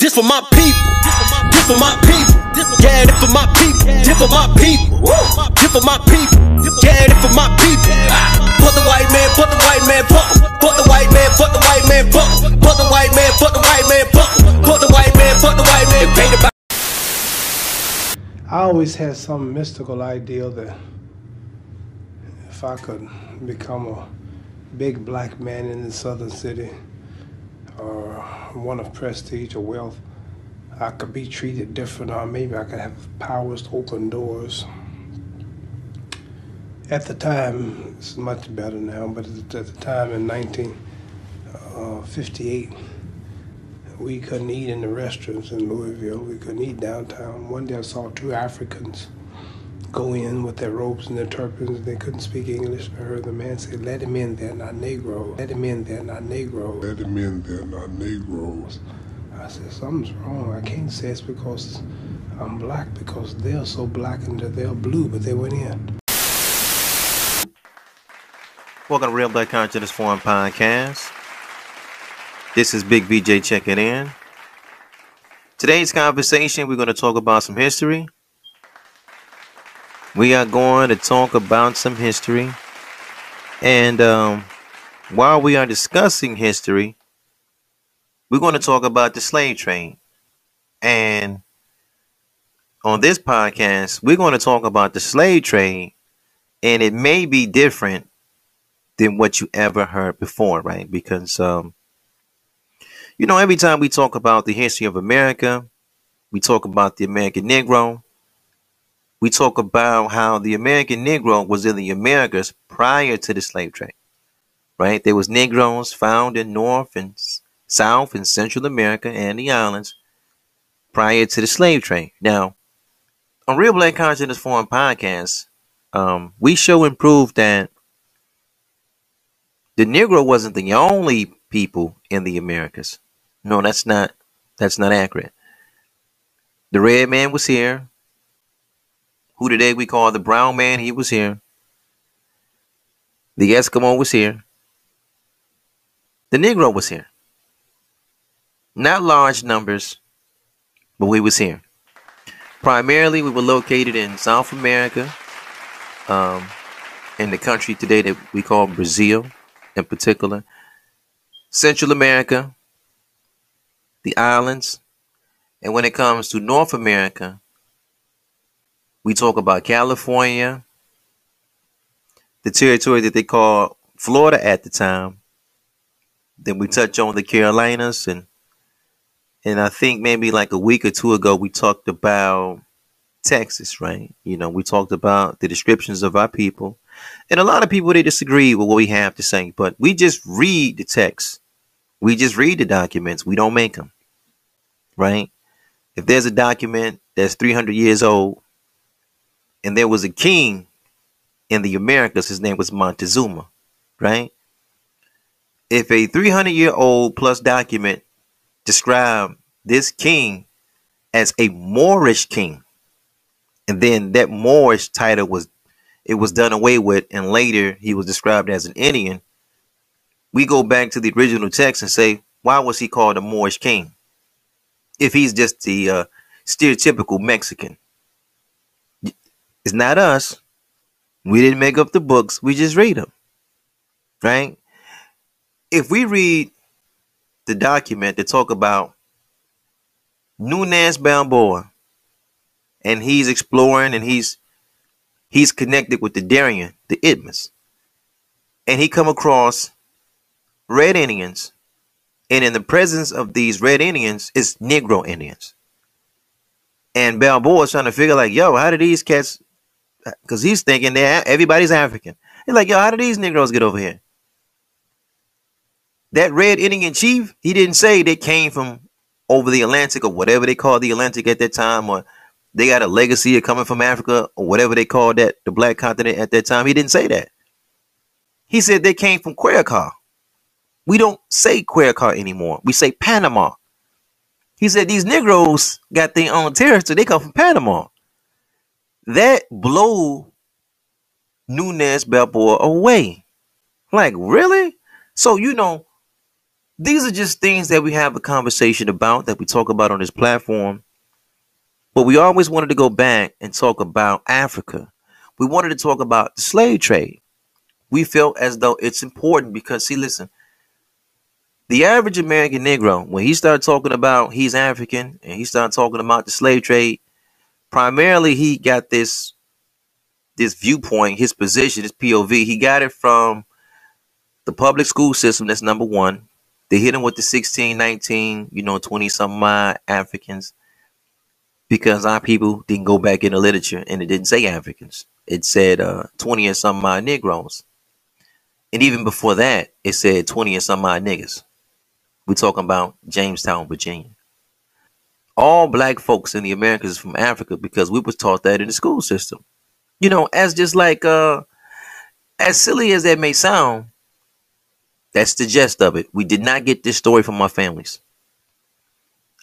This for my people. This for my people. Yeah, this for my people. This for my people. This for my people. Yeah, this for my people. Put the white man, put the white man, put Put the white man, put the white man, put Put the white man, put the white man, put Put the white man, put the white man, the I always had some mystical idea that if I could become a big black man in the southern city or one of prestige or wealth, I could be treated different or maybe I could have powers to open doors. At the time, it's much better now, but at the time in 1958, uh, we couldn't eat in the restaurants in Louisville. We couldn't eat downtown. One day I saw two Africans go in with their robes and their turbans. They couldn't speak English. I heard the man say, Let him in, they're not Negro. Let him in, they're not Negro. Let him in, they're not Negroes. I said, Something's wrong. I can't say it's because I'm black, because they're so black and they're blue, but they went in. Welcome to Real Black Consciousness Forum Podcast. This is Big BJ checking in. Today's conversation, we're going to talk about some history. We are going to talk about some history. And um, while we are discussing history, we're going to talk about the slave trade. And on this podcast, we're going to talk about the slave trade. And it may be different than what you ever heard before, right? Because um, you know, every time we talk about the history of America, we talk about the American Negro. We talk about how the American Negro was in the Americas prior to the slave trade, right? There was Negroes found in North and South and Central America and the islands prior to the slave trade. Now, on Real Black Consciousness Forum podcast, um, we show and prove that the Negro wasn't the only people in the Americas. No, that's not that's not accurate. The red man was here. Who today we call the brown man, he was here. The Eskimo was here. The Negro was here. Not large numbers, but we was here. Primarily, we were located in South America, um, in the country today that we call Brazil, in particular. Central America, the islands. And when it comes to North America, we talk about California, the territory that they call Florida at the time. Then we touch on the Carolinas and and I think maybe like a week or two ago we talked about Texas, right? You know, we talked about the descriptions of our people. And a lot of people they disagree with what we have to say, but we just read the text we just read the documents. We don't make them. Right? If there's a document that's 300 years old and there was a king in the Americas, his name was Montezuma, right? If a 300 year old plus document described this king as a Moorish king, and then that Moorish title was it was done away with, and later he was described as an Indian, we go back to the original text and say, why was he called a Moorish king? If he's just the uh, stereotypical Mexican. It's not us. We didn't make up the books. We just read them. Right? If we read the document that talk about Nunez Balboa and he's exploring and he's he's connected with the Darien, the Isthmus. And he come across red Indians, and in the presence of these red Indians, it's Negro Indians. And Balboa is trying to figure like, yo, how did these cats? Because he's thinking that everybody's African. He's like, yo, how did these Negroes get over here? That red Indian chief, he didn't say they came from over the Atlantic or whatever they called the Atlantic at that time, or they got a legacy of coming from Africa or whatever they called that the black continent at that time. He didn't say that. He said they came from Quarequa. We don't say Quarequa anymore. We say Panama. He said these Negroes got their own territory. They come from Panama. That blew Nunez Balboa away. Like, really? So, you know, these are just things that we have a conversation about that we talk about on this platform. But we always wanted to go back and talk about Africa. We wanted to talk about the slave trade. We felt as though it's important because, see, listen, the average American Negro, when he started talking about he's African and he started talking about the slave trade, primarily he got this this viewpoint, his position, his POV. He got it from the public school system. That's number one. They hit him with the 16, 19, you know, 20 some odd Africans because our people didn't go back in the literature and it didn't say Africans. It said uh, 20 and some odd Negroes. And even before that, it said 20 and some odd niggas. We're talking about Jamestown, Virginia. All black folks in the Americas from Africa because we was taught that in the school system. You know, as just like uh as silly as that may sound, that's the gist of it. We did not get this story from our families.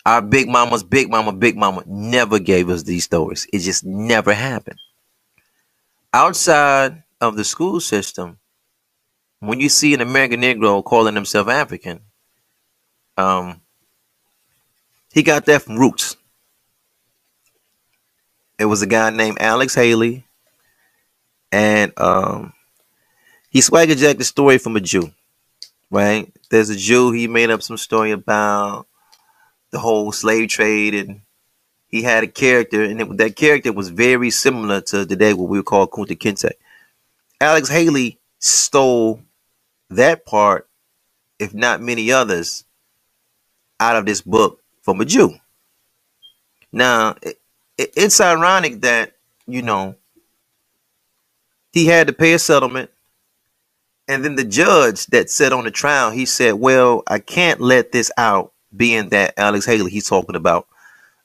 Our big mamas, big mama, big mama never gave us these stories. It just never happened. Outside of the school system, when you see an American Negro calling himself African, um, he got that from Roots. It was a guy named Alex Haley, and um, he swagger jacked the story from a Jew right? There's a Jew. He made up some story about the whole slave trade, and he had a character, and it, that character was very similar to today what we would call Kunta Kinte. Alex Haley stole that part, if not many others, out of this book from a Jew. Now, it, it, it's ironic that you know he had to pay a settlement and then the judge that sat on the trial, he said, "Well, I can't let this out, being that Alex Haley he's talking about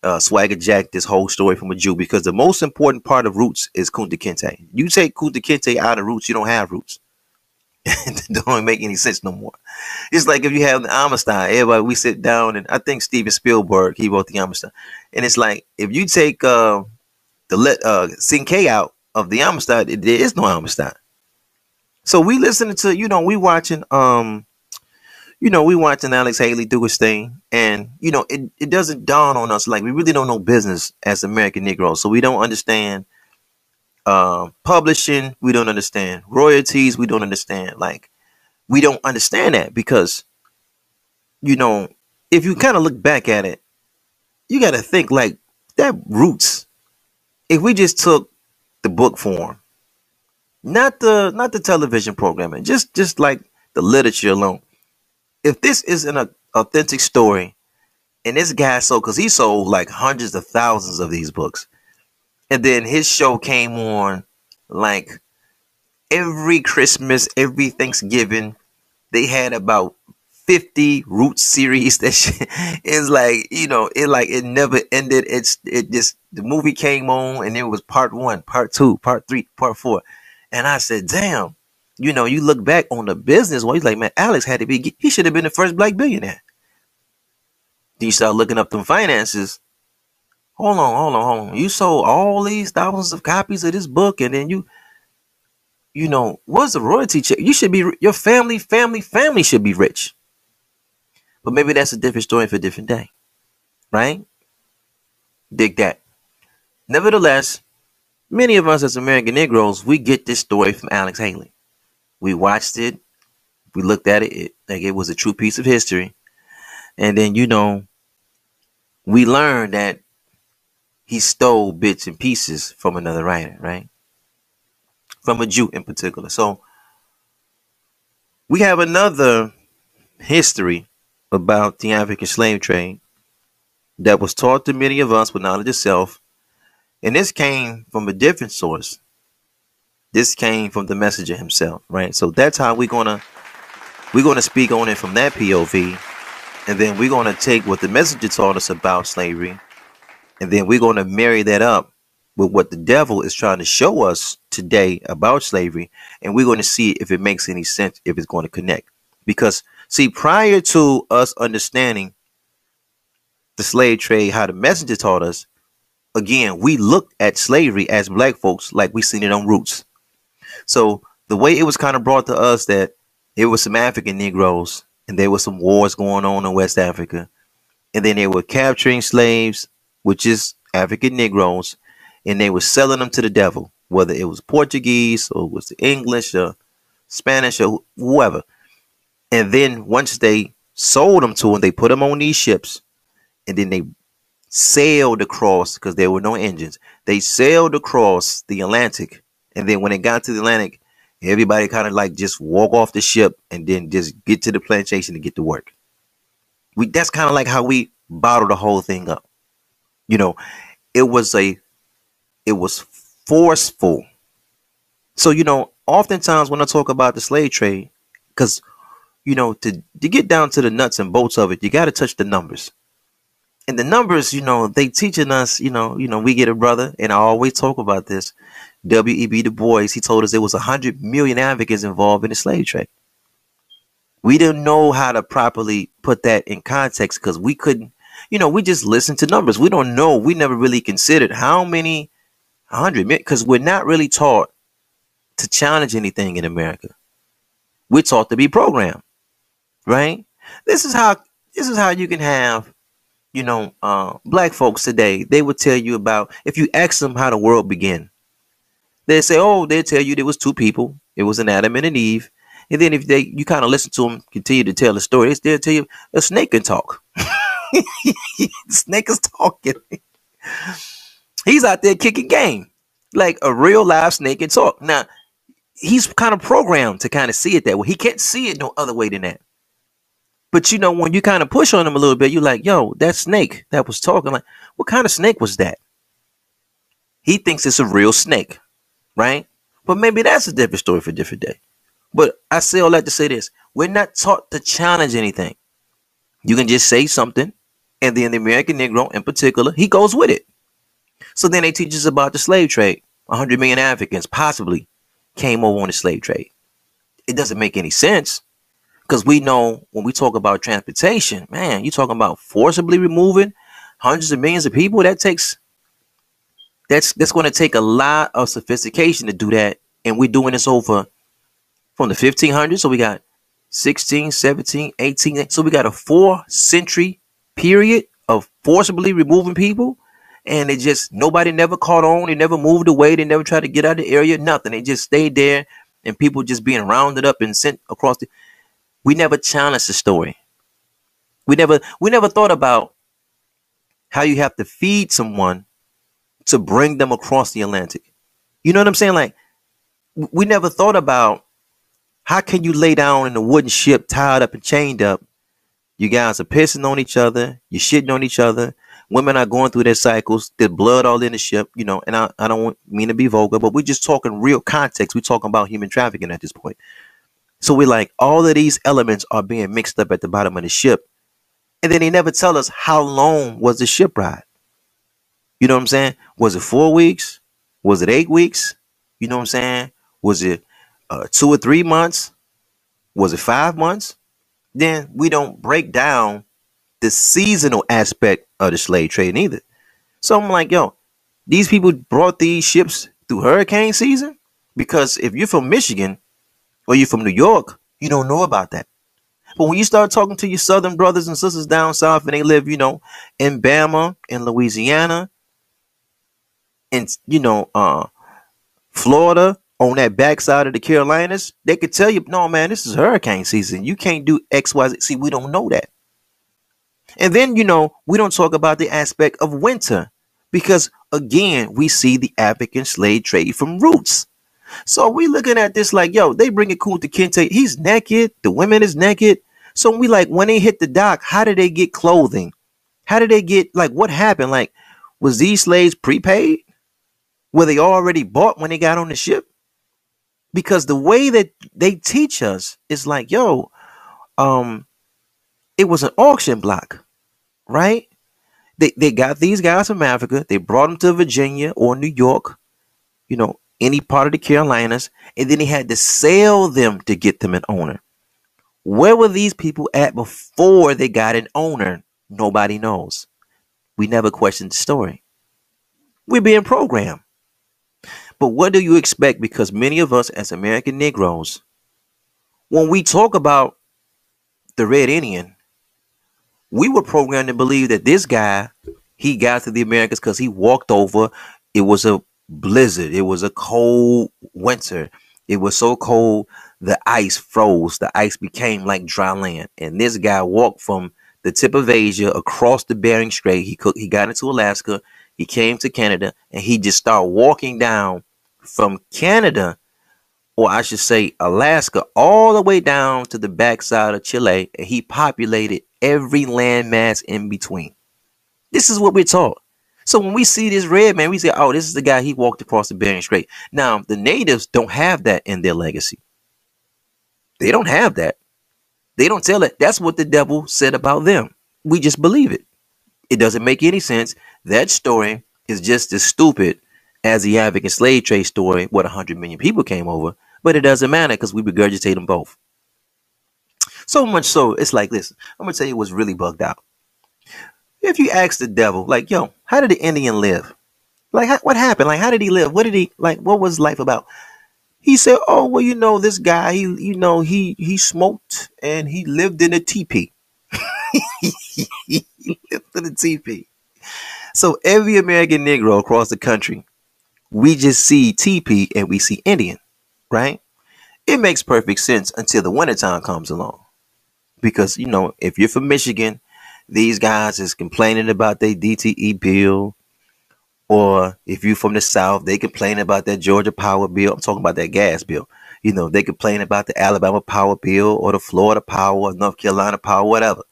uh, Swagger Jack this whole story from a Jew because the most important part of Roots is Kunta Kinte. You take Kunta Kinte out of Roots, you don't have Roots. don't make any sense no more. It's like if you have the Amistad, everybody we sit down and I think Steven Spielberg he wrote the Amistad, and it's like if you take uh, the let uh, out of the Amistad, there is no Amistad. So we listening to, you know, we watching um you know, we watching Alex Haley do his thing, and you know, it, it doesn't dawn on us like we really don't know business as American Negroes, so we don't understand uh, publishing, we don't understand royalties, we don't understand like we don't understand that because you know, if you kind of look back at it, you got to think like that roots. If we just took the book form not the not the television programming, just just like the literature alone. If this is an authentic story, and this guy sold because he sold like hundreds of thousands of these books, and then his show came on like every Christmas, every Thanksgiving. They had about 50 root series that is like you know it like it never ended it's it just the movie came on and it was part one part two part three part four and I said, damn, you know, you look back on the business, well, he's like, man, Alex had to be, he should have been the first black billionaire. Then you start looking up them finances. Hold on, hold on, hold on. You sold all these thousands of copies of this book, and then you, you know, what's the royalty check? You should be, your family, family, family should be rich. But maybe that's a different story for a different day, right? Dig that. Nevertheless, Many of us as American Negroes, we get this story from Alex Haley. We watched it, we looked at it, it like it was a true piece of history. And then, you know, we learned that he stole bits and pieces from another writer, right? From a Jew in particular. So we have another history about the African slave trade that was taught to many of us with knowledge itself and this came from a different source. This came from the messenger himself, right? So that's how we're gonna we're gonna speak on it from that POV, and then we're gonna take what the messenger taught us about slavery, and then we're gonna marry that up with what the devil is trying to show us today about slavery, and we're gonna see if it makes any sense, if it's going to connect. Because see, prior to us understanding the slave trade, how the messenger taught us, again, we looked at slavery as black folks like we seen it on Roots. So the way it was kind of brought to us that it was some African Negroes and there were some wars going on in West Africa, and then they were capturing slaves, which is African Negroes, and they were selling them to the devil, whether it was Portuguese or it was English or Spanish or whoever. And then once they sold them to them, they put them on these ships, and then they sailed across because there were no engines. They sailed across the Atlantic, and then when they got to the Atlantic, everybody kind of like just walk off the ship and then just get to the plantation to get to work. We that's kind of like how we bottle the whole thing up. You know, it was a it was forceful. So, you know, oftentimes when I talk about the slave trade, because you know, to to get down to the nuts and bolts of it, you got to touch the numbers. And the numbers, you know, they teaching us, you know, you know, we get a brother, and I always talk about this. W.E.B. Du Bois, he told us there was hundred million Africans involved in the slave trade. We didn't know how to properly put that in context because we couldn't, you know, we just listen to numbers. We don't know. We never really considered how many hundred because we're not really taught to challenge anything in America. We're taught to be programmed right? This is how this is how you can have, you know, uh, black folks today. They would tell you about if you ask them how the world began. They say, oh, they tell you there was two people. It was an Adam and an Eve. And then if they you kind of listen to them continue to tell the story, they'll tell you a snake can talk. snake is talking. he's out there kicking game like a real live snake can talk. Now he's kind of programmed to kind of see it that way. He can't see it no other way than that. But you know, when you kind of push on him a little bit, you're like, yo, that snake that was talking, like, what kind of snake was that? He thinks it's a real snake, right? But maybe that's a different story for a different day. But I say all that to say this we're not taught to challenge anything. You can just say something, and then the American Negro in particular, he goes with it. So then they teach us about the slave trade. 100 million Africans possibly came over on the slave trade. It doesn't make any sense because we know when we talk about transportation, man, you're talking about forcibly removing hundreds of millions of people. That takes that's that's going to take a lot of sophistication to do that, and we're doing this over from the 1500s. So we got 16, 17, 18. So we got a four century period of forcibly removing people, and it just nobody never caught on. They never moved away. They never tried to get out of the area. Nothing. They just stayed there, and people just being rounded up and sent across the we never challenged the story. We never we never thought about how you have to feed someone to bring them across the Atlantic. You know what I'm saying? Like we never thought about how can you lay down in a wooden ship tied up and chained up? You guys are pissing on each other, you're shitting on each other. Women are going through their cycles, there's blood all in the ship, you know, and I, I don't mean to be vulgar, but we're just talking real context. We're talking about human trafficking at this point. So we're like, all of these elements are being mixed up at the bottom of the ship. And then they never tell us how long was the ship ride. You know what I'm saying? Was it four weeks? Was it eight weeks? You know what I'm saying? Was it uh, two or three months? Was it five months? Then we don't break down the seasonal aspect of the slave trade either. So I'm like, yo, these people brought these ships through hurricane season because if you're from Michigan, or you're from New York, you don't know about that. But when you start talking to your southern brothers and sisters down south and they live, you know, in Bama, in Louisiana, in you know, uh Florida, on that backside of the Carolinas, they could tell you, no, man, this is hurricane season. You can't do X, Y, Z. See, we don't know that. And then, you know, we don't talk about the aspect of winter because, again, we see the African slave trade from roots. So we looking at this like, yo, they bring it Kunta Kinte. He's naked. The women is naked. So we like, when they hit the dock, how did they get clothing? How did they get like what happened? Like, was these slaves prepaid? Were they already bought when they got on the ship? Because the way that they teach us is like, yo, um, it was an auction block, right? They they got these guys from Africa, they brought them to Virginia or New York, you know, any part of the Carolinas, and then he had to sell them to get them an owner. Where were these people at before they got an owner? Nobody knows. We never questioned the story. We're being programmed. But what do you expect? Because many of us, as American Negroes, when we talk about the Red Indian, we were programmed to believe that this guy, he got to the Americas because he walked over. It was a blizzard. It was a cold winter. It was so cold, the ice froze. The ice became like dry land. And this guy walked from the tip of Asia across the Bering Strait. He could, he got into Alaska. He came to Canada and he just started walking down from Canada, or I should say Alaska, all the way down to the backside of Chile. And he populated every landmass in between. This is what we're taught. So when we see this red man, we say, oh, this is the guy he walked across the Bering Strait. Now, the natives don't have that in their legacy. They don't have that. They don't tell it. That's what the devil said about them. We just believe it. It doesn't make any sense. That story is just as stupid as the African slave trade story, what 100 million people came over, but it doesn't matter because we regurgitate them both. So much so, it's like this. I'm going to tell you what's really bugged out. If you ask the devil, like, yo, how did the Indian live? Like, how, what happened? Like, how did he live? What did he, like, what was life about? He said, oh, well, you know, this guy, he, you know, he, he smoked and he lived in a teepee. he lived in a teepee. So every American Negro across the country, we just see TP and we see Indian, right? It makes perfect sense until the wintertime comes along. Because, you know, if you're from Michigan these guys is complaining about their DTE bill, or if you're from the South, they complain about that Georgia power bill. I'm talking about that gas bill. You know, they complain about the Alabama power bill or the Florida power or North Carolina power, whatever.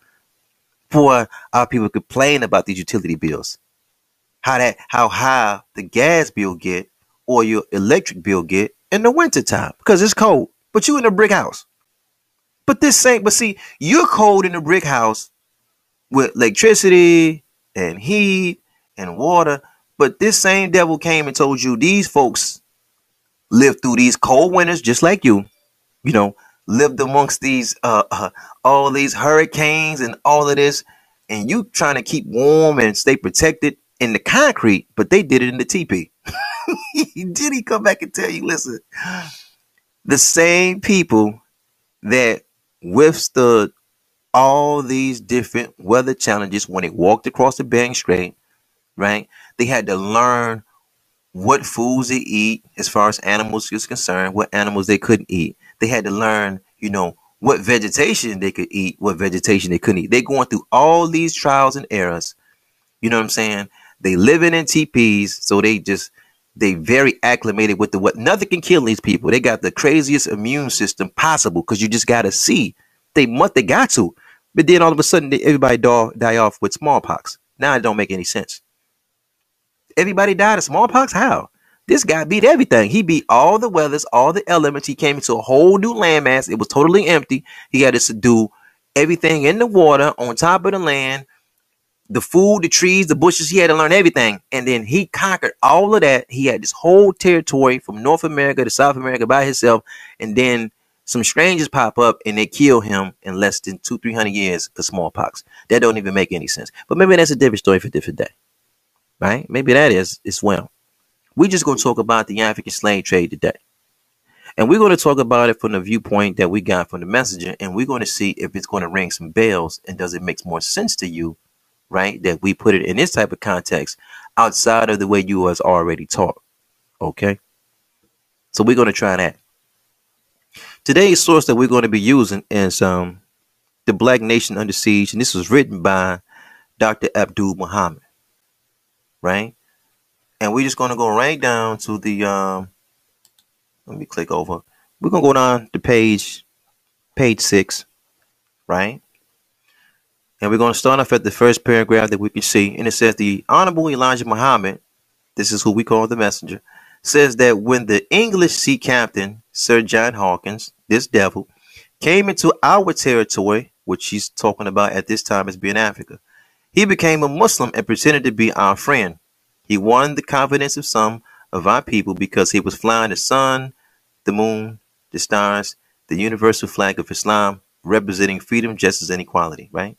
For our people complain about these utility bills. How that how high the gas bill get or your electric bill get in the wintertime because it's cold. But you in a brick house. But this ain't but see, you're cold in a brick house with electricity and heat and water. But this same devil came and told you these folks lived through these cold winters just like you, you know, lived amongst these uh, uh all these hurricanes and all of this, and you trying to keep warm and stay protected in the concrete, but they did it in the teepee. did he come back and tell you, listen, the same people that withstood all these different weather challenges when they walked across the Bering Strait, right? They had to learn what foods they eat as far as animals is concerned, what animals they couldn't eat. They had to learn, you know, what vegetation they could eat, what vegetation they couldn't eat. They're going through all these trials and errors. You know what I'm saying? They living in teepees, so they just they very acclimated with the what nothing can kill these people. They got the craziest immune system possible because you just gotta see they must they got to. But then all of a sudden, everybody die, die off with smallpox. Now it don't make any sense. Everybody died of smallpox? How? This guy beat everything. He beat all the weathers, all the elements. He came into a whole new landmass. It was totally empty. He had to subdue everything in the water, on top of the land, the food, the trees, the bushes. He had to learn everything. And then he conquered all of that. He had this whole territory from North America to South America by himself. And then some strangers pop up and they kill him in less than two, three hundred years of smallpox. That don't even make any sense. But maybe that's a different story for a different day. Right? Maybe that is as well. We're just going to talk about the African slave trade today. And we're going to talk about it from the viewpoint that we got from the messenger, and we're going to see if it's going to ring some bells and does it make more sense to you, right? That we put it in this type of context outside of the way you was already taught. Okay. So we're going to try that. Today's source that we're going to be using is um, The Black Nation Under Siege, and this was written by Dr. Abdul Muhammad, right? And we're just going to go right down to the, um, let me click over. We're going to go down to page, page six, right? And we're going to start off at the first paragraph that we can see. And it says, The Honorable Elijah Muhammad, this is who we call the messenger, says that when the English sea captain, Sir John Hawkins, this devil, came into our territory, which he's talking about at this time as being Africa, he became a Muslim and pretended to be our friend. He won the confidence of some of our people because he was flying the sun, the moon, the stars, the universal flag of Islam, representing freedom, justice, and equality, right?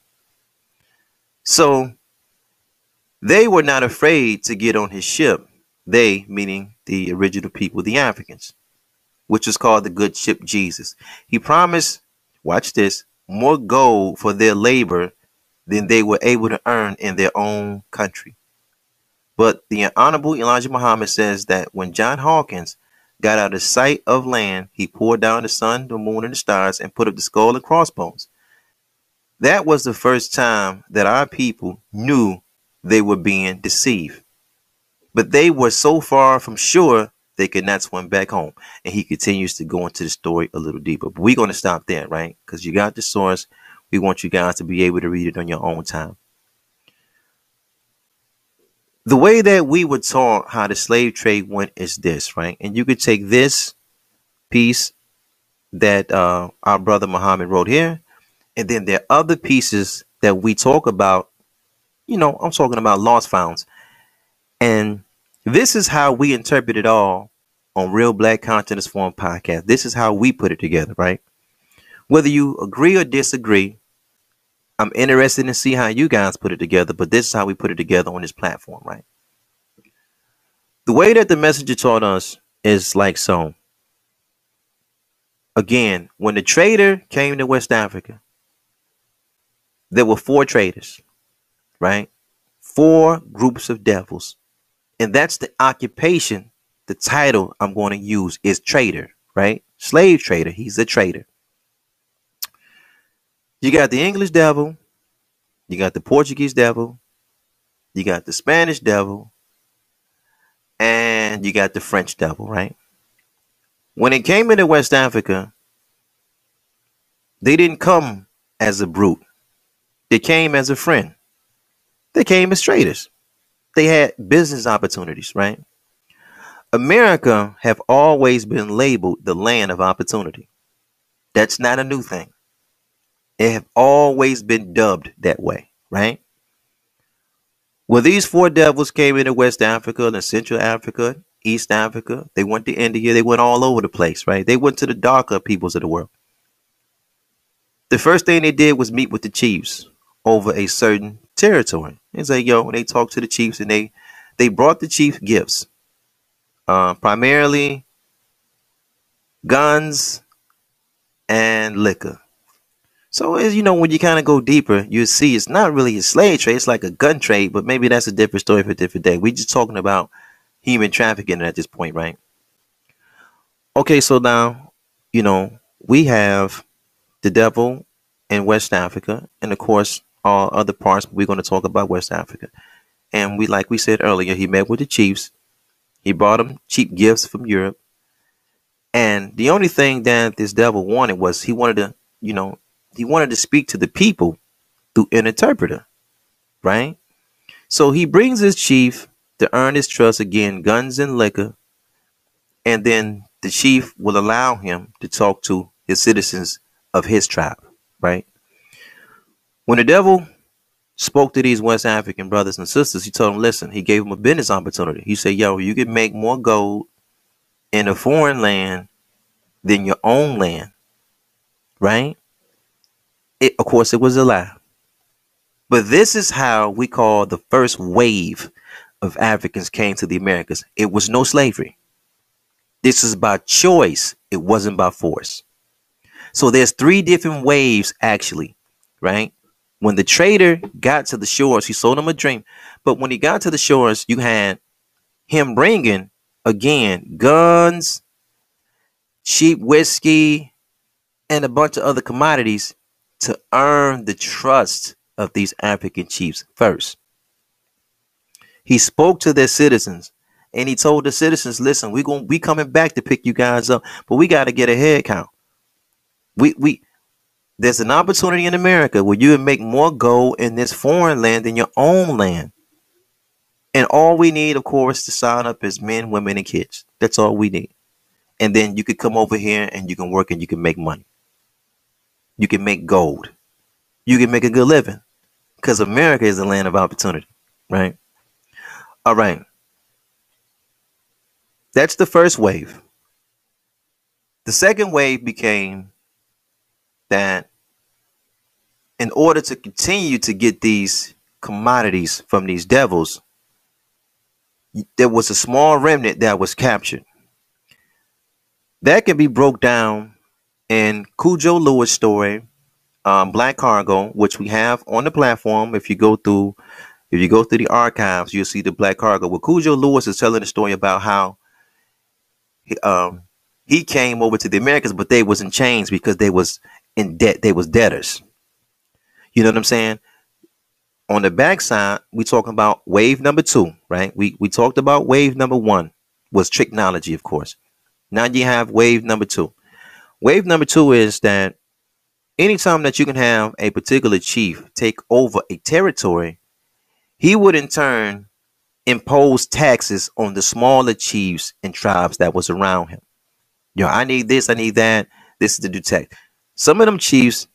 So they were not afraid to get on his ship. They, meaning the original people, the Africans, which is called the good ship Jesus. He promised, watch this, more gold for their labor than they were able to earn in their own country. But the Honorable Elijah Muhammad says that when John Hawkins got out of sight of land, he poured down the sun, the moon, and the stars and put up the skull and crossbones. That was the first time that our people knew they were being deceived. But they were so far from sure they could not swim back home. And he continues to go into the story a little deeper. But we're going to stop there, right? Because you got the source. We want you guys to be able to read it on your own time. The way that we were taught how the slave trade went is this, right? And you could take this piece that uh, our brother Muhammad wrote here and then there are other pieces that we talk about. You know, I'm talking about lost founds. And this is how we interpret it all on Real Black Consciousness Forum podcast. This is how we put it together, right? Whether you agree or disagree, I'm interested in see how you guys put it together, but this is how we put it together on this platform, right? The way that the messenger taught us is like so. Again, when the trader came to West Africa, there were four traders, right? Four groups of devils. And that's the occupation, the title I'm going to use is trader, right? Slave trader. He's a trader. You got the English devil, you got the Portuguese devil, you got the Spanish devil, and you got the French devil, right? When it came into West Africa, they didn't come as a brute. They came as a friend. They came as traders. They had business opportunities, right? America have always been labeled the land of opportunity. That's not a new thing. It have always been dubbed that way, right? Well, these four devils came into West Africa and Central Africa, East Africa. They went to India. They went all over the place, right? They went to the darker peoples of the world. The first thing they did was meet with the chiefs over a certain territory. It's like, yo, when they talked to the chiefs and they they brought the chief gifts. Uh, primarily guns and liquor. So as you know, when you kind of go deeper, you see it's not really a slave trade, it's like a gun trade, but maybe that's a different story for a different day. We're just talking about human trafficking at this point, right? Okay, so now, you know, we have the devil in West Africa, and of course, all other parts. We're going to talk about West Africa. And we, like we said earlier, he met with the chiefs. He brought them cheap gifts from Europe. And the only thing that this devil wanted was he wanted to, you know, he wanted to speak to the people through an interpreter, right? So he brings his chief to earn his trust again, guns and liquor. And then the chief will allow him to talk to his citizens of his tribe, right? When the devil spoke to these West African brothers and sisters, he told them, listen, he gave them a business opportunity. He said, yo, you can make more gold in a foreign land than your own land. Right? It, of course, it was a lie. But this is how we call the first wave of Africans came to the Americas. It was no slavery. This is by choice. It wasn't by force. So there's three different waves actually, right? When the trader got to the shores, he sold him a dream. But when he got to the shores, you had him bringing again guns, cheap whiskey, and a bunch of other commodities to earn the trust of these African chiefs first. He spoke to their citizens and he told the citizens, listen, we're gonna be coming back to pick you guys up, but we gotta get a head count. We we there's an opportunity in America where you can make more gold in this foreign land than your own land. And all we need, of course, to sign up is men, women, and kids. That's all we need. And then you could come over here and you can work and you can make money. You can make gold. You can make a good living. Because America is a land of opportunity, right? All right. That's the first wave. The second wave became that in order to continue to get these commodities from these devils, there was a small remnant that was captured. That can be broke down in Cudjo Lewis' story um, Black Cargo, which we have on the platform. If you go through, if you go through the archives, you'll see the Black Cargo. Well, Cudjo Lewis is telling the story about how he, um, he came over to the Americas, but they was in chains because they was in debt. They was debtors. You know what I'm saying? On the backside, we talking about wave number two, right? We we talked about wave number one was technology, of course. Now you have wave number two. Wave number two is that anytime that you can have a particular chief take over a territory, he would in turn impose taxes on the smaller chiefs and tribes that was around him. You know, I need this, I need that. This is the do tax. Some of them chiefs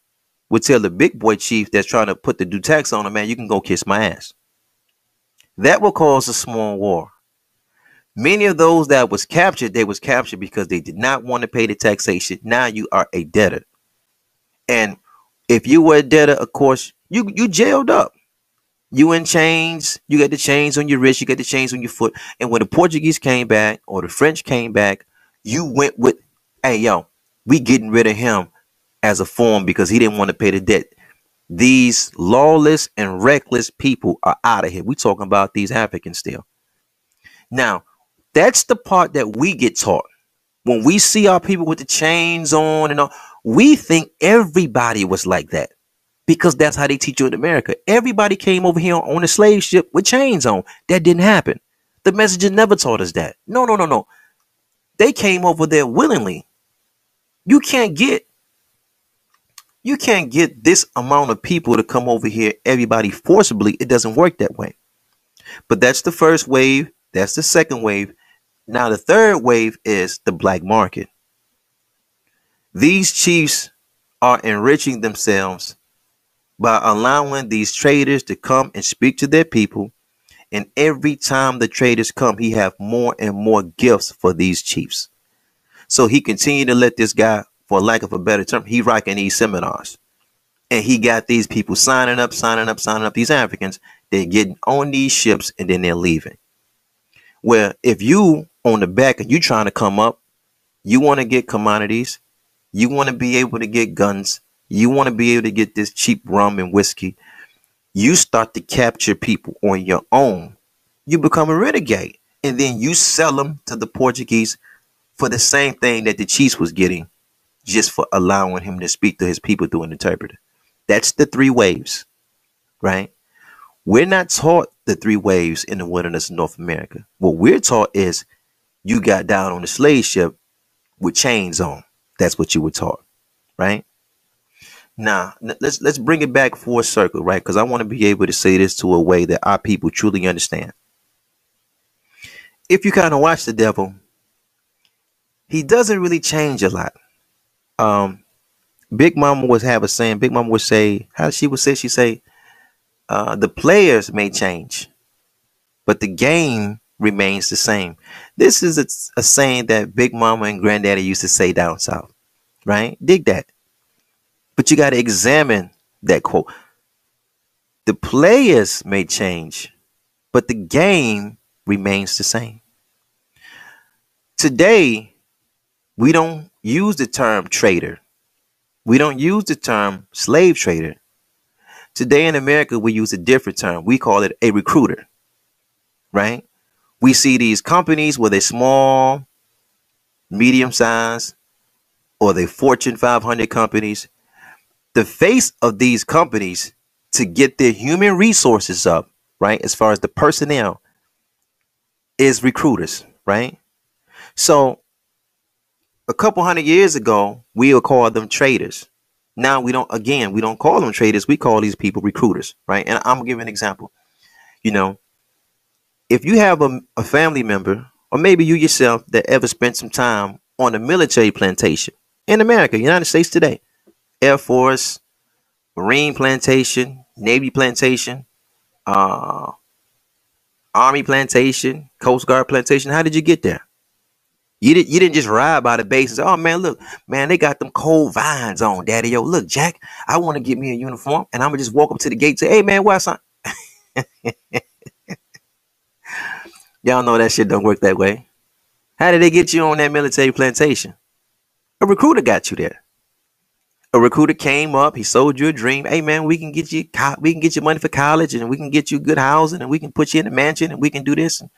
would tell the big boy chief that's trying to put the do tax on him, man, you can go kiss my ass. That will cause a small war. Many of those that was captured, they was captured because they did not want to pay the taxation. Now you are a debtor. And if you were a debtor, of course, you you jailed up. You in chains, you got the chains on your wrist, you got the chains on your foot. And when the Portuguese came back or the French came back, you went with, hey yo, we getting rid of him as a form because he didn't want to pay the debt. These lawless and reckless people are out of here. We talking about these Africans still. Now, that's the part that we get taught. When we see our people with the chains on and all, we think everybody was like that because that's how they teach you in America. Everybody came over here on a slave ship with chains on. That didn't happen. The messenger never taught us that. No, no, no, no. They came over there willingly. You can't get you can't get this amount of people to come over here everybody forcibly. It doesn't work that way. But that's the first wave, that's the second wave, now, the third wave is the black market. These chiefs are enriching themselves by allowing these traders to come and speak to their people. And every time the traders come, he have more and more gifts for these chiefs. So he continued to let this guy, for lack of a better term, he rocking these seminars. And he got these people signing up, signing up, signing up. These Africans, they're getting on these ships and then they're leaving. Where if you on the back and you trying to come up, you want to get commodities, you want to be able to get guns, you want to be able to get this cheap rum and whiskey, you start to capture people on your own. You become a renegade. And then you sell them to the Portuguese for the same thing that the chief was getting, just for allowing him to speak to his people through an interpreter. That's the three waves, right? We're not taught the three waves in the wilderness of North America. What we're taught is you got down on the slave ship with chains on. That's what you were taught, right? Now let's let's bring it back full circle, right? Because I want to be able to say this to a way that our people truly understand. If you kind of watch the devil, he doesn't really change a lot. Um, Big Mama was have a saying. Big Mama would say, how she would say, she say, uh, the players may change, but the game remains the same. This is a, a, saying that Big Mama and Granddaddy used to say down south, right? Dig that. But you got to examine that quote. The players may change, but the game remains the same. Today, we don't use the term trader. We don't use the term slave trader. Today in America, we use a different term. We call it a recruiter, right? we see these companies where they're small, medium size, or they Fortune 500 companies. The face of these companies to get their human resources up, right, as far as the personnel, is recruiters, right? So a couple hundred years ago, we would call them traders. Now we don't, again, we don't call them traders. We call these people recruiters, right? And I'm gonna give an example. You know, if you have a, a family member, or maybe you yourself, that ever spent some time on a military plantation in America, United States today, Air Force, Marine plantation, Navy plantation, uh, Army plantation, Coast Guard plantation. How did you get there? You didn't you didn't just ride by the base and say, oh man, look, man, they got them cold vines on, daddy. Yo, look, Jack, I want to get me a uniform, and I'm gonna just walk up to the gate and say, hey man, what's on? Y'all know that shit don't work that way. How did they get you on that military plantation? A recruiter got you there. a recruiter came up, he sold you a dream. Hey man, we can get you we can get you money for college and we can get you good housing and we can put you in a mansion and we can do this. And,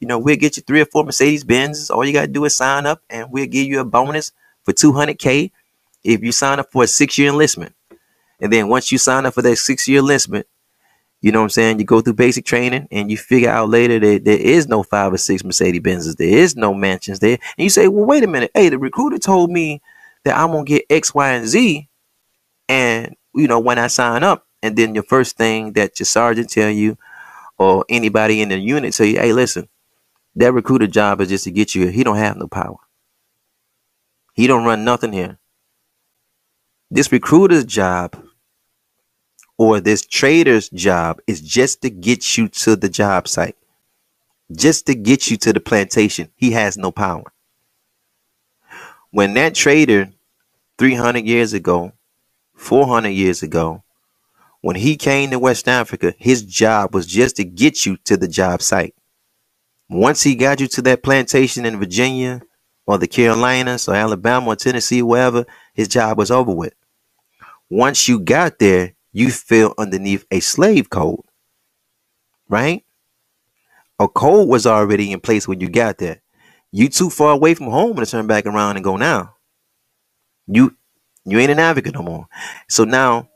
you know, we'll get you three or four Mercedes Benz. All you gotta do is sign up and we'll give you a bonus for 200k if you sign up for a six year enlistment. And then once you sign up for that six year enlistment, you know what I'm saying? You go through basic training and you figure out later that there is no five or six Mercedes Benzes. There is no mansions there. And you say, well, wait a minute. Hey, the recruiter told me that I'm going to get X, Y, and Z. And, you know, when I sign up, and then your first thing that your sergeant tell you or anybody in the unit say, hey, listen, that recruiter job is just to get you. here. He don't have no power. He don't run nothing here. This recruiter's job or this trader's job is just to get you to the job site, just to get you to the plantation. He has no power. When that trader 300 years ago, 400 years ago, when he came to West Africa, his job was just to get you to the job site. Once he got you to that plantation in Virginia or the Carolinas or Alabama or Tennessee, wherever, his job was over with. Once you got there, you fell underneath a slave code, right? A code was already in place when you got there. You too far away from home to turn back around and go now. You you ain't an advocate no more. So now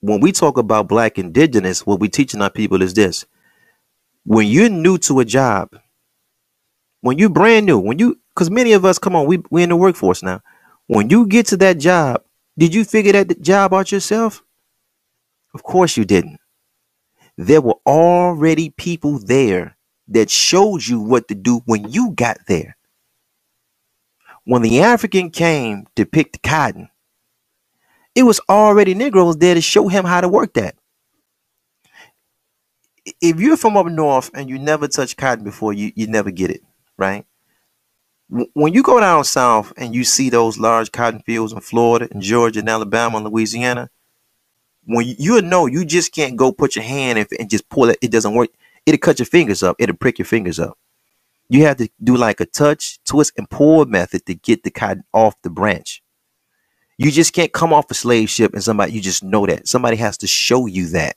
when we talk about black indigenous, what we teaching our people is this. When you're new to a job, when you brand new, when you because many of us come on, we we in the workforce now. When you get to that job, did you figure that job out yourself? Of course you didn't. There were already people there that showed you what to do when you got there. When the African came to pick the cotton, it was already Negroes there to show him how to work that. If you're from up north and you never touched cotton before, you, you never get it, right? When you go down south and you see those large cotton fields in Florida and Georgia and Alabama and Louisiana, when you, you know you just can't go put your hand in and just pull it, it doesn't work. It'll cut your fingers up. It'll prick your fingers up. You have to do like a touch, twist, and pull method to get the cotton off the branch. You just can't come off a slave ship and somebody you just know that. Somebody has to show you that.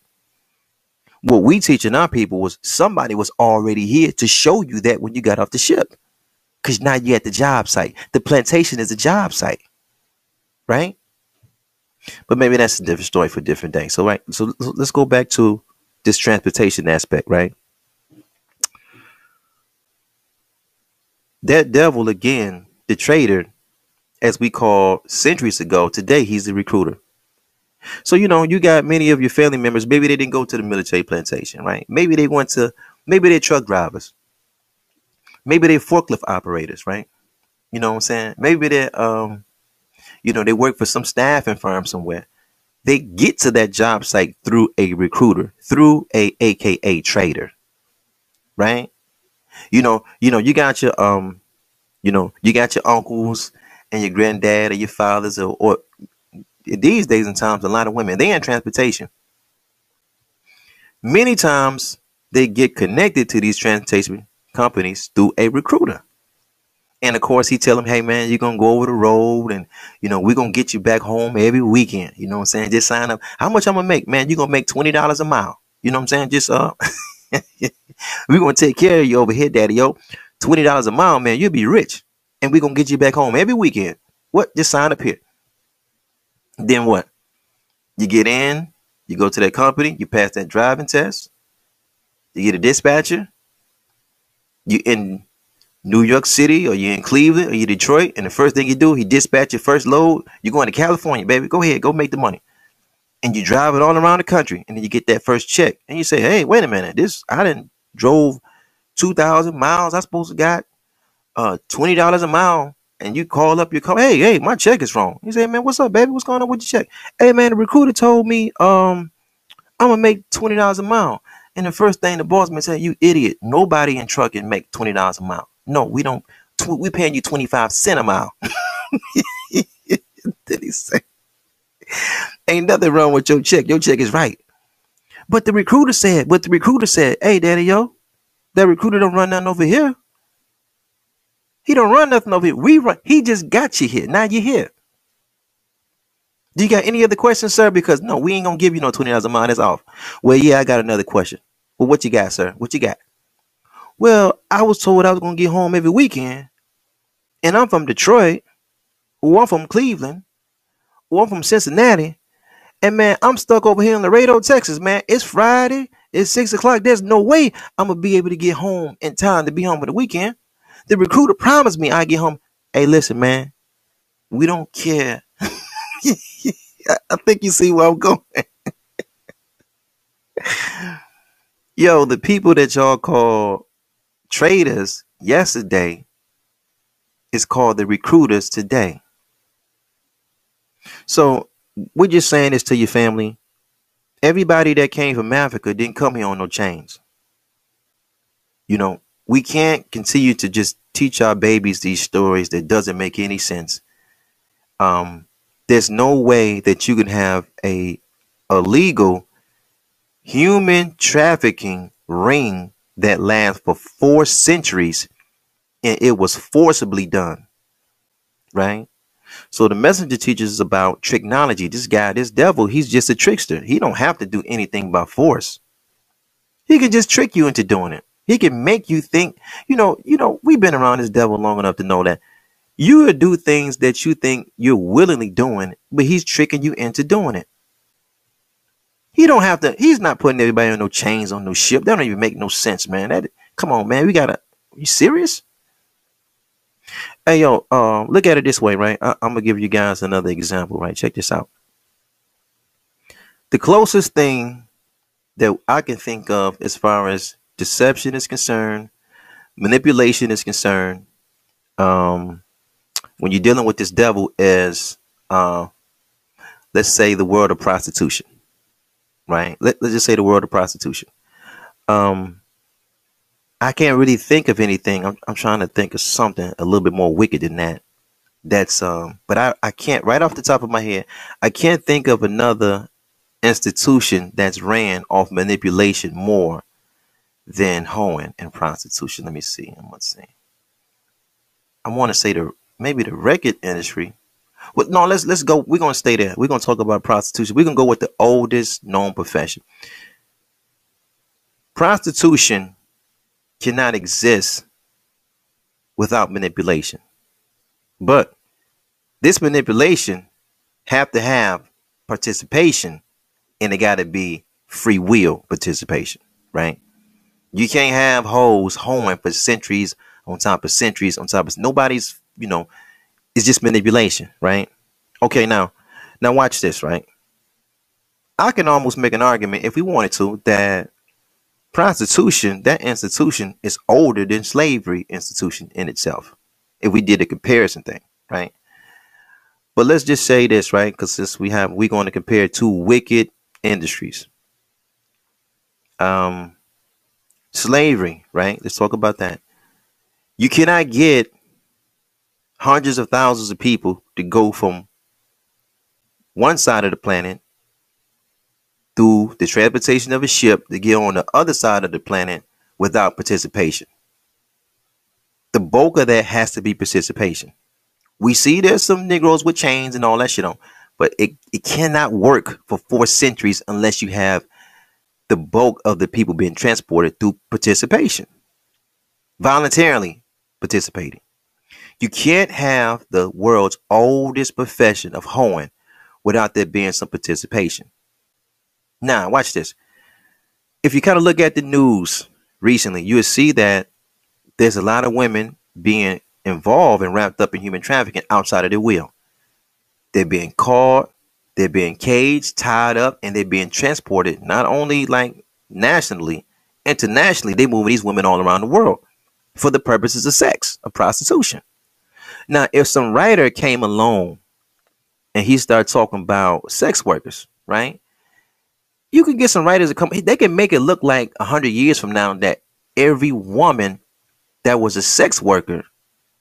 What we teaching our people was somebody was already here to show you that when you got off the ship. Cause now you're at the job site. The plantation is a job site. Right? But maybe that's a different story for different days. So right, so let's go back to this transportation aspect, right? That devil again, the trader, as we call centuries ago, today he's the recruiter. So you know, you got many of your family members. Maybe they didn't go to the military plantation, right? Maybe they went to, maybe they're truck drivers. Maybe they're forklift operators, right? You know what I'm saying? Maybe they're um, you know, they work for some staffing firm somewhere. They get to that job site through a recruiter, through a AKA trader. Right? You know, you know, you got your um, you know, you got your uncles and your granddad or your fathers or, or these days and times a lot of women they in transportation. Many times they get connected to these transportation companies through a recruiter. And of course, he tell them, "Hey man, you're gonna go over the road, and you know we're gonna get you back home every weekend. You know what I'm saying? Just sign up. How much I'm gonna make, man? You're gonna make twenty dollars a mile. You know what I'm saying? Just uh, we're gonna take care of you over here, daddy. Yo, twenty dollars a mile, man. You'll be rich, and we're gonna get you back home every weekend. What? Just sign up here. Then what? You get in, you go to that company, you pass that driving test, you get a dispatcher, you in New York City or you're in Cleveland or you're Detroit, and the first thing you do, he dispatch your first load. You're going to California, baby. Go ahead, go make the money. And you drive it all around the country, and then you get that first check, and you say, "Hey, wait a minute, this I didn't drove two thousand miles. I supposed to got uh twenty dollars a mile." And you call up your car, hey, hey, my check is wrong. You say, man, what's up, baby? What's going on with your check? Hey, man, the recruiter told me um I'm gonna make twenty dollars a mile. And the first thing the boss man said, you idiot, nobody in trucking make twenty dollars a mile. No, we don't. We paying you 25 cent a mile. Did he say? Ain't nothing wrong with your check. Your check is right. But the recruiter said, but the recruiter said, hey, daddy, yo, that recruiter don't run nothing over here. He don't run nothing over here. We run. He just got you here. Now you're here. Do you got any other questions, sir? Because no, we ain't gonna give you no twenty dollars a month. That's off. Well, yeah, I got another question. Well, what you got, sir? What you got? Well, I was told I was gonna get home every weekend, and I'm from Detroit, or I'm from Cleveland, or I'm from Cincinnati, and man, I'm stuck over here in Laredo, Texas. Man, it's Friday. It's six o'clock. There's no way I'm gonna be able to get home in time to be home for the weekend. The recruiter promised me I get home. Hey, listen, man, we don't care I think you see where I'm going. Yo, the people that y'all call traders yesterday is called the recruiters today. So we're just saying this to your family. Everybody that came from Africa didn't come here on no chains. You know, we can't continue to just teach our babies these stories that doesn't make any sense. Um, there's no way that you can have a illegal human trafficking ring that lasts for four centuries and it was forcibly done right? So the messenger teaches about technology. This guy this devil he's just a trickster. He don't have to do anything by force. He can just trick you into doing it he can make you think you know you know we've been around this devil long enough to know that you would do things that you think you're willingly doing, but he's tricking you into doing it. He don't have to. He's not putting everybody on no chains on no ship. That don't even make no sense, man. That come on, man. We gotta. You serious? Hey yo, uh, look at it this way, right? I, I'm gonna give you guys another example, right? Check this out. The closest thing that I can think of as far as deception is concerned, manipulation is concerned, um, when you're dealing with this devil is uh, let's say the world of prostitution right? Let, let's just say the world of prostitution. Um i can't really think of anything. I'm, I'm trying to think of something a little bit more wicked than that. That's um but i i can't right off the top of my head i can't think of another institution that's ran off manipulation more than hoeing and prostitution let me see i'm gonna see i want to say the maybe the record industry. Well, no, let's let's go. We're gonna stay there. We're gonna talk about prostitution. We're gonna go with the oldest known profession. Prostitution cannot exist without manipulation. But this manipulation have to have participation and it got to be free will participation, right? You can't have hoes hoeing for centuries on top of centuries on top of nobody's you know, it's just manipulation, right? Okay, now, now watch this, right? I can almost make an argument if we wanted to that prostitution, that institution is older than slavery institution in itself. If we did a comparison thing, right? But let's just say this, right? Because since we have we're going to compare two wicked industries. Um slavery, right? Let's talk about that. You cannot get hundreds of thousands of people to go from one side of the planet through the transportation of a ship to get on the other side of the planet without participation. The bulk of that has to be participation. We see there's some Negroes with chains and all that shit on, but it, it cannot work for four centuries unless you have the bulk of the people being transported through participation, voluntarily participating. You can't have the world's oldest profession of hoeing without there being some participation. Now, watch this. If you kind of look at the news recently, you will see that there's a lot of women being involved and wrapped up in human trafficking outside of their will. They're being caught, they're being caged, tied up, and they're being transported not only like nationally, internationally, they're moving these women all around the world for the purposes of sex, of prostitution. Now, if some writer came along and he started talking about sex workers, right? You can get some writers to come. They can make it look like a hundred years from now that every woman that was a sex worker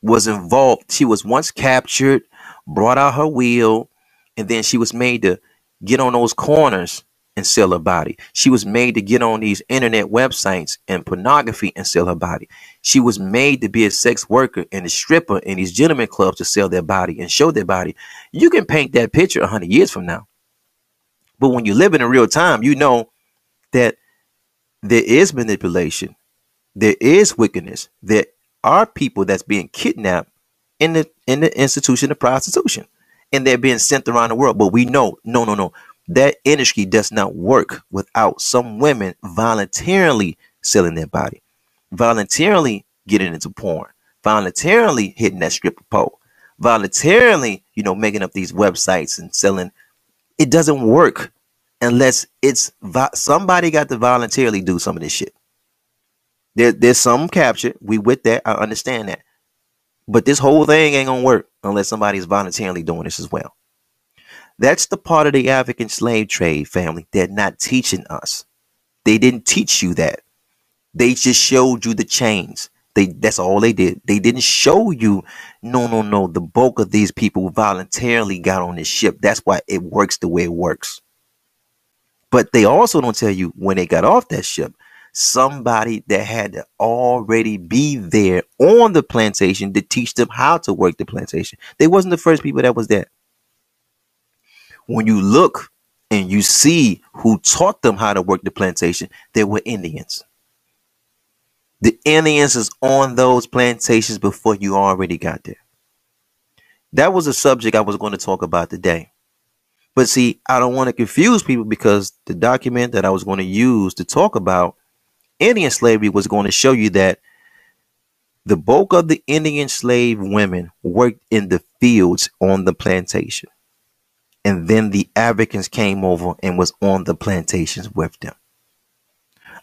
was involved. She was once captured, brought out her wheel, and then she was made to get on those corners and sell her body. She was made to get on these internet websites and pornography and sell her body. She was made to be a sex worker and a stripper in these gentlemen clubs to sell their body and show their body. You can paint that picture 100 years from now. But when you live in real time, you know that there is manipulation, there is wickedness, there are people that's being kidnapped in the in the institution of prostitution, and they're being sent around the world. But we know, no, no, no, that industry does not work without some women voluntarily selling their body, voluntarily getting into porn, voluntarily hitting that stripper pole, voluntarily, you know, making up these websites and selling. It doesn't work unless it's somebody got to voluntarily do some of this shit. There, there's some capture. We with that. I understand that. But this whole thing ain't gonna work unless somebody's voluntarily doing this as well. That's the part of the African slave trade family they're not teaching us. They didn't teach you that. They just showed you the chains. They that's all they did. They didn't show you no no no the bulk of these people voluntarily got on this ship. That's why it works the way it works. But they also don't tell you when they got off that ship, somebody that had to already be there on the plantation to teach them how to work the plantation. They wasn't the first people that was there when you look and you see who taught them how to work the plantation, they were Indians. The Indians is on those plantations before you already got there. That was a subject I was going to talk about today. But see, I don't want to confuse people because the document that I was going to use to talk about Indian slavery was going to show you that the bulk of the Indian slave women worked in the fields on the plantation and then the Africans came over and was on the plantations with them.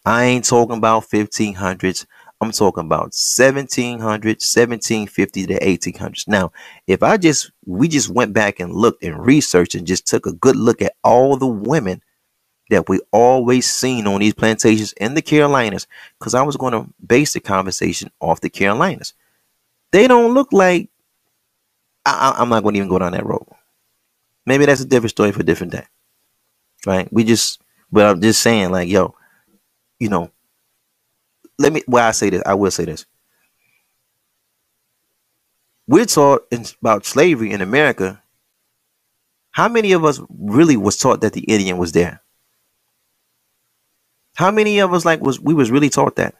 I ain't talking about 1500s. I'm talking about 1700, 1750 to 1800s. Now, if I just we just went back and looked and researched and just took a good look at all the women that we always seen on these plantations in the Carolinas, because I was going to base the conversation off the Carolinas. They don't look like I, am not going to even go down that road. Maybe that's a different story for a different day. Right? We just but I'm just saying, like, yo, you know, let me well, I say this, I will say this. We're taught in, about slavery in America. How many of us really was taught that the Indian was there? How many of us like was we was really taught that?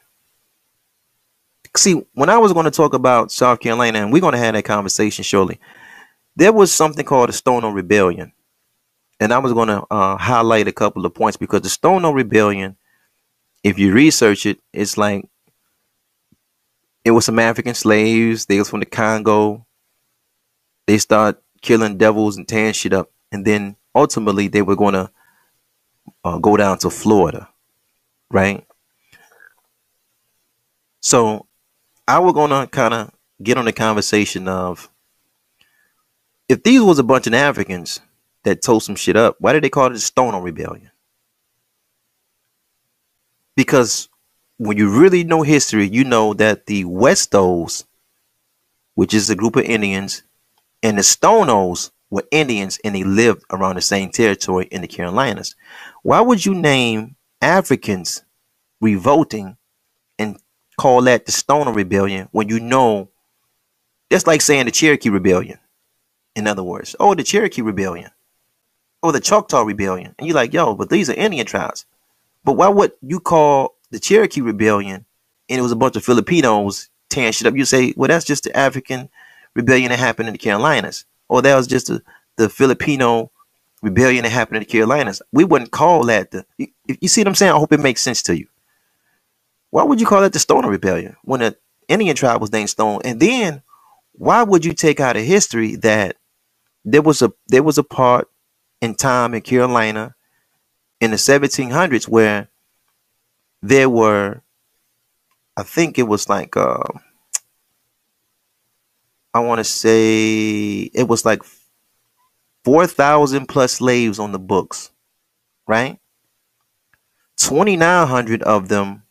See, when I was going to talk about South Carolina, and we're going to have that conversation shortly, there was something called the Stono Rebellion. And I was going to uh, highlight a couple of points because the Stono Rebellion, if you research it, it's like it was some African slaves. They was from the Congo. They start killing devils and tearing shit up. And then ultimately they were going to uh, go down to Florida, right? So I was to kind of get on the conversation of if these was a bunch of Africans that told some shit up, why did they call it the Stono Rebellion? Because when you really know history, you know that the Westos, which is a group of Indians, and the Stonos were Indians and they lived around the same territory in the Carolinas. Why would you name Africans revolting and call that the Stono Rebellion when you know that's like saying the Cherokee Rebellion? in other words. Oh, the Cherokee Rebellion. Or the Choctaw Rebellion. And you're like, yo, but these are Indian tribes. But why would you call the Cherokee Rebellion and it was a bunch of Filipinos tearing shit up? You say, well, that's just the African rebellion that happened in the Carolinas. Or that was just the, the Filipino rebellion that happened in the Carolinas. We wouldn't call that the. You, you see what I'm saying? I hope it makes sense to you. Why would you call that the Stono Rebellion when the Indian tribe was named Stone? And then why would you take out of history that there was a there was a part in time in Carolina in the 1700s where there were I think it was like uh, I want to say it was like 4,000 plus slaves on the books, right? 2,900 of them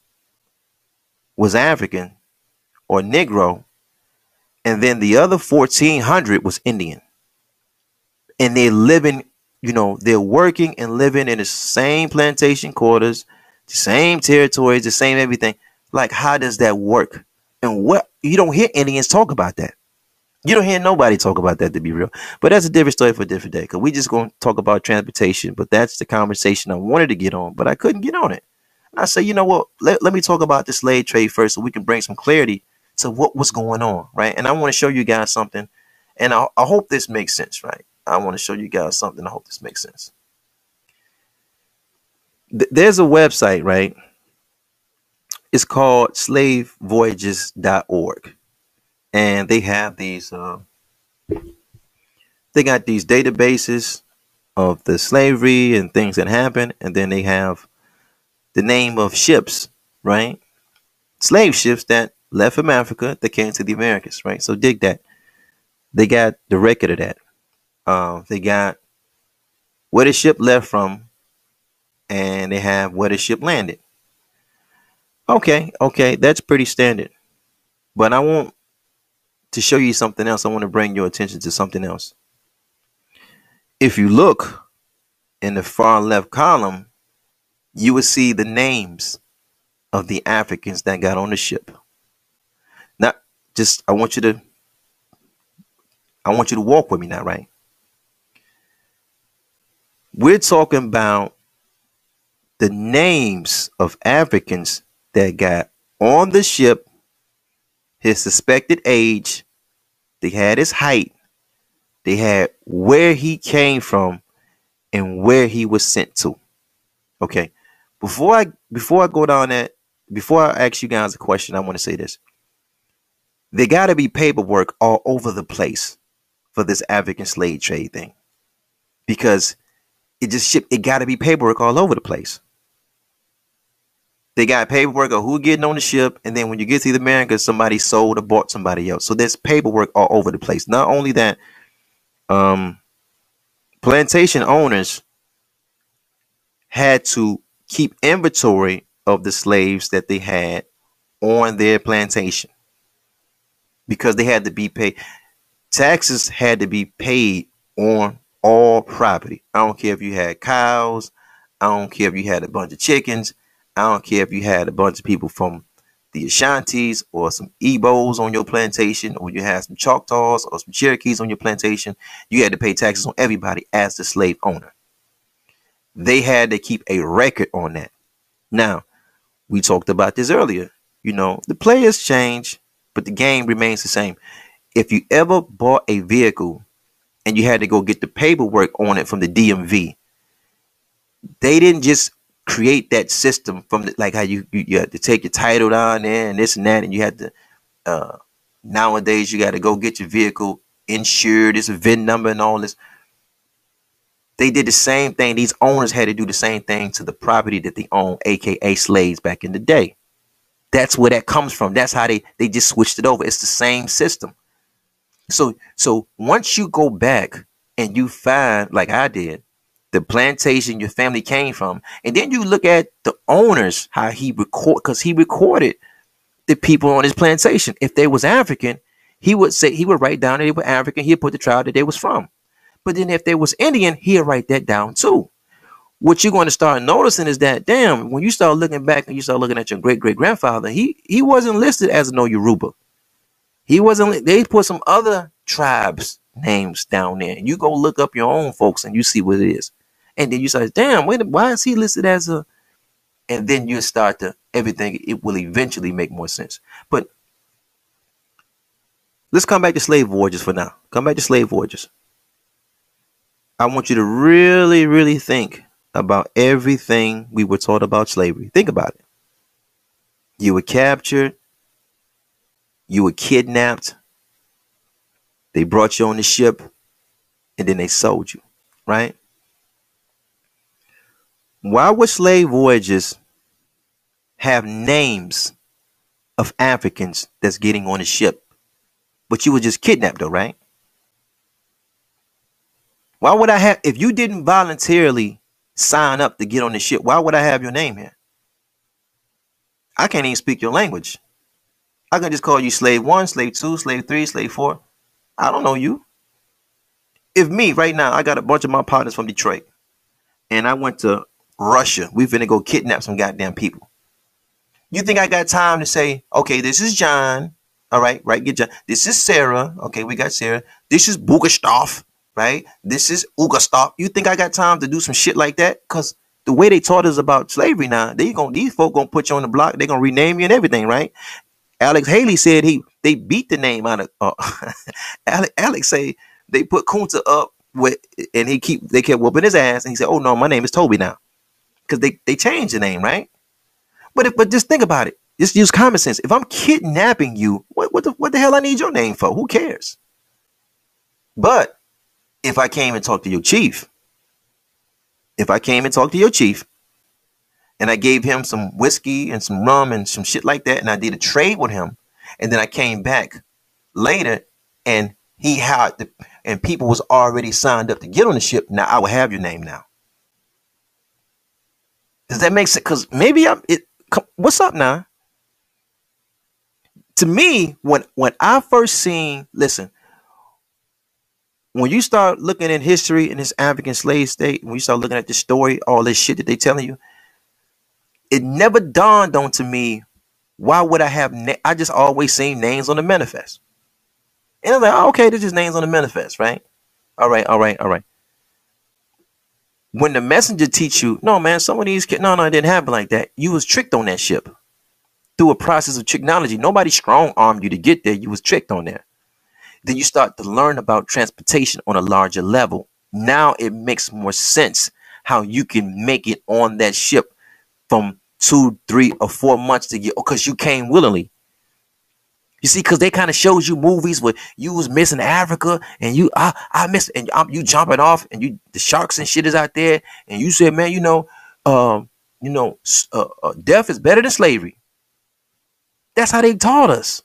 was African or Negro, and then the other 1,400 was Indian and they're living you know, they're working and living in the same plantation quarters, the same territories, the same everything. Like, how does that work? And what you don't hear Indians talk about that. You don't hear nobody talk about that to be real. But that's a different story for a different day. Cause we just gonna talk about transportation. But that's the conversation I wanted to get on, but I couldn't get on it. And I said, you know what? Let, let me talk about the slave trade first so we can bring some clarity to what was going on, right? And I want to show you guys something. And I, I hope this makes sense, right? I want to show you guys something. I hope this makes sense. Th- there's a website, right? It's called slavevoyages.org. And they have these, uh, they got these databases of the slavery and things that happened. And then they have the name of ships, right? Slave ships that left from Africa that came to the Americas, right? So dig that. They got the record of that. Uh, they got where the ship left from, and they have where the ship landed. Okay, okay, that's pretty standard. But I want to show you something else. I want to bring your attention to something else. If you look in the far left column, you will see the names of the Africans that got on the ship. Now, just I want you to I want you to walk with me now, right? We're talking about the names of Africans that got on the ship, his suspected age, they had his height, they had where he came from, and where he was sent to. Okay. Before I before I go down that, before I ask you guys a question, I want to say this. There gotta be paperwork all over the place for this African slave trade thing. Because it just ship it got to be paperwork all over the place. They got paperwork of who getting on the ship, and then when you get to the Americas, somebody sold or bought somebody else. So there's paperwork all over the place. Not only that, um, plantation owners had to keep inventory of the slaves that they had on their plantation because they had to be paid. Taxes had to be paid on all property. I don't care if you had cows. I don't care if you had a bunch of chickens. I don't care if you had a bunch of people from the Ashantis or some Igbos on your plantation, or you had some Choctaws or some Cherokees on your plantation. You had to pay taxes on everybody as the slave owner. They had to keep a record on that. Now, we talked about this earlier. You know, the players change, but the game remains the same. If you ever bought a vehicle and you had to go get the paperwork on it from the DMV. They didn't just create that system from the, like how you, you, you had to take your title down there and this and that, and you had to. Uh, nowadays, you got to go get your vehicle insured. It's a VIN number and all this. They did the same thing. These owners had to do the same thing to the property that they own, aka slaves back in the day. That's where that comes from. That's how they they just switched it over. It's the same system. So so once you go back and you find, like I did, the plantation your family came from, and then you look at the owners, how he record because he recorded the people on his plantation. If they was African, he would say he would write down that they were African. He'd put the tribe that they was from. But then if they was Indian, he'd write that down too. What you're going to start noticing is that damn, when you start looking back and you start looking at your great great grandfather, he he wasn't listed as no Yoruba. He wasn't. They put some other tribes names down there. You go look up your own folks and you see what it is. And then you say, damn, wait, why is he listed as a? And then you start to everything. It will eventually make more sense. But let's come back to slave voyages for now. Come back to slave voyages. I want you to really, really think about everything we were taught about slavery. Think about it. You were captured you were kidnapped. They brought you on the ship and then they sold you, right? Why would slave voyages have names of Africans that's getting on the ship? But you were just kidnapped though, right? Why would I have, if you didn't voluntarily sign up to get on the ship, why would I have your name here? I can't even speak your language. I can just call you slave one, slave two, slave three, slave four. I don't know you. if me right now, I got a bunch of my partners from Detroit, and I went to Russia, we finna go kidnap some goddamn people. You think I got time to say, okay, this is John, all right, right? Get John. This is Sarah, okay, we got Sarah. This is Bugastov, right? This is Ugastov. You think I got time to do some shit like that? Cause the way they taught us about slavery now, they gonna these folk gonna put you on the block. They gonna rename you and everything, right? Alex Haley said he they beat the name out of uh, Alex. Alex say they put Kunta up with, and he keep they kept whooping his ass, and he said, "Oh no, my name is Toby now," because they they changed the name, right? But if, but just think about it. Just use common sense. If I'm kidnapping you, what what the what the hell I need your name for? Who cares? But if I came and talked to your chief, if I came and talked to your chief, and I gave him some whiskey and some rum and some shit like that, and I did a trade with him, and then I came back later and he had the and people was already signed up to get on the ship. Now I will have your name now. Does that make sense? Because maybe I'm it. What's up now? To me, when when I first seen, listen, when you start looking in history in this African slave state, when you start looking at the story, all this shit that they telling you, it never dawned on to me why would I have? I just always seen names on the manifest. And I was like, oh, okay, this is names on the manifest, right? All right, all right, all right. When the messenger teach you, no, man, some of these kids, no, no, it didn't happen like that. You was tricked on that ship through a process of technology. Nobody strong armed you to get there. You was tricked on there. Then you start to learn about transportation on a larger level. Now it makes more sense how you can make it on that ship from two, three, or four months to get oh, because you came willingly. You see, because they kind of shows you movies where you was missing Africa and you, I, I miss, and I'm, you jumping off and you, the sharks and shit is out there. And you said, man, you know, um, you know, uh, uh, death is better than slavery. That's how they taught us.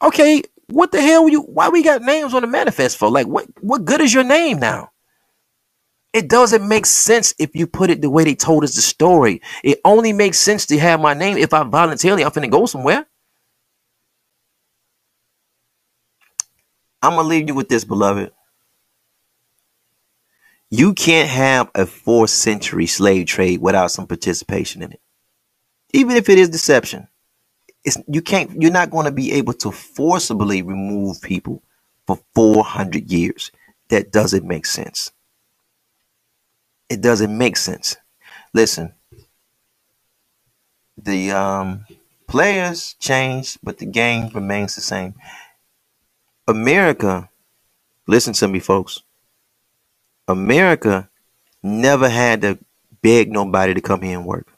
Okay, what the hell were you, why we got names on the manifest for? Like, what, what good is your name now? It doesn't make sense if you put it the way they told us the story. It only makes sense to have my name if I voluntarily, I'm finna go somewhere. I'm gonna leave you with this, beloved. You can't have a fourth century slave trade without some participation in it. Even if it is deception. It's you can't you're not going to be able to forcibly remove people for 400 years. That doesn't make sense. It doesn't make sense. Listen. The um players change, but the game remains the same. America, listen to me, folks. America never had to beg nobody to come here and work.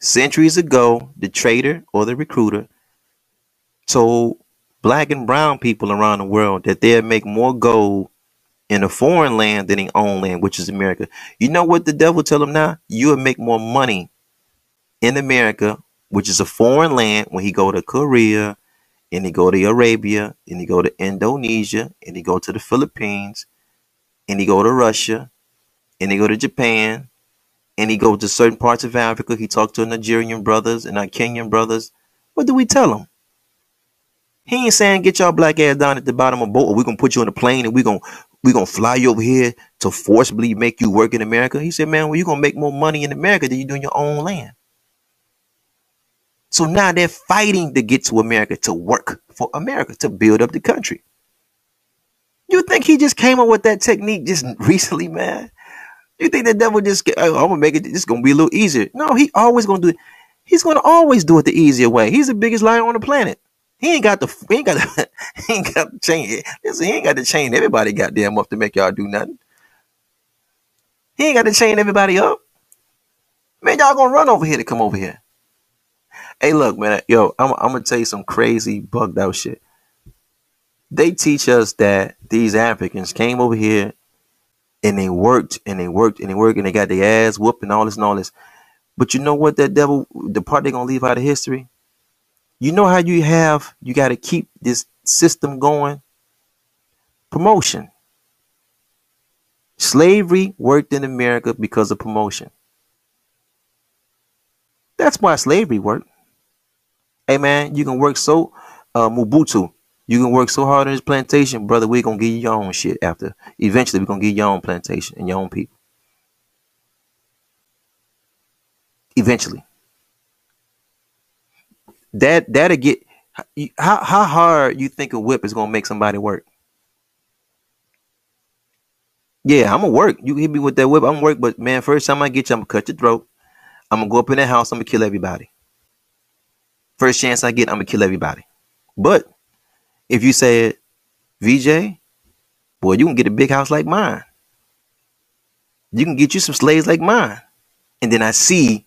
Centuries ago, the trader or the recruiter told black and brown people around the world that they'd make more gold in a foreign land than in own land, which is America. You know what the devil tell them now? You'll make more money in America, which is a foreign land, when he go to Korea, and he go to Arabia, and he go to Indonesia, and he go to the Philippines, and he go to Russia, and he go to Japan, and he go to certain parts of Africa. He talked to Nigerian brothers and our Kenyan brothers. What do we tell him? He ain't saying get y'all black ass down at the bottom of a boat, or we're gonna put you on a plane and we're gonna we gonna fly you over here to forcibly make you work in America. He said, man, well, you're gonna make more money in America than you do in your own land. So now they're fighting to get to America to work for America to build up the country. You think he just came up with that technique just recently, man? You think the devil just oh, I'm gonna make it it's gonna be a little easier? No, he always gonna do it. He's gonna always do it the easier way. He's the biggest liar on the planet. He ain't got the he ain't got the, he ain't got to chain. Listen, he ain't got to chain everybody goddamn up to make y'all do nothing. He ain't got to chain everybody up. Man, y'all gonna run over here to come over here. Hey, look, man, yo, I'm, I'm gonna tell you some crazy bugged out shit. They teach us that these Africans came over here and they worked and they worked and they worked and they got their ass whooped and all this and all this. But you know what? That devil, the part they're gonna leave out of history. You know how you have you got to keep this system going. Promotion. Slavery worked in America because of promotion. That's why slavery worked. Hey man, you can work so uh, Mobutu. You can work so hard on this plantation, brother. We're gonna give you your own shit after. Eventually, we're gonna you your own plantation and your own people. Eventually, that that'll get how how hard you think a whip is gonna make somebody work. Yeah, I'm gonna work. You hit me with that whip, I'm gonna work. But man, first time I get you, I'm gonna cut your throat. I'm gonna go up in that house. I'm gonna kill everybody. First chance I get, I'm gonna kill everybody. But if you said, VJ, boy, you can get a big house like mine. You can get you some slaves like mine. And then I see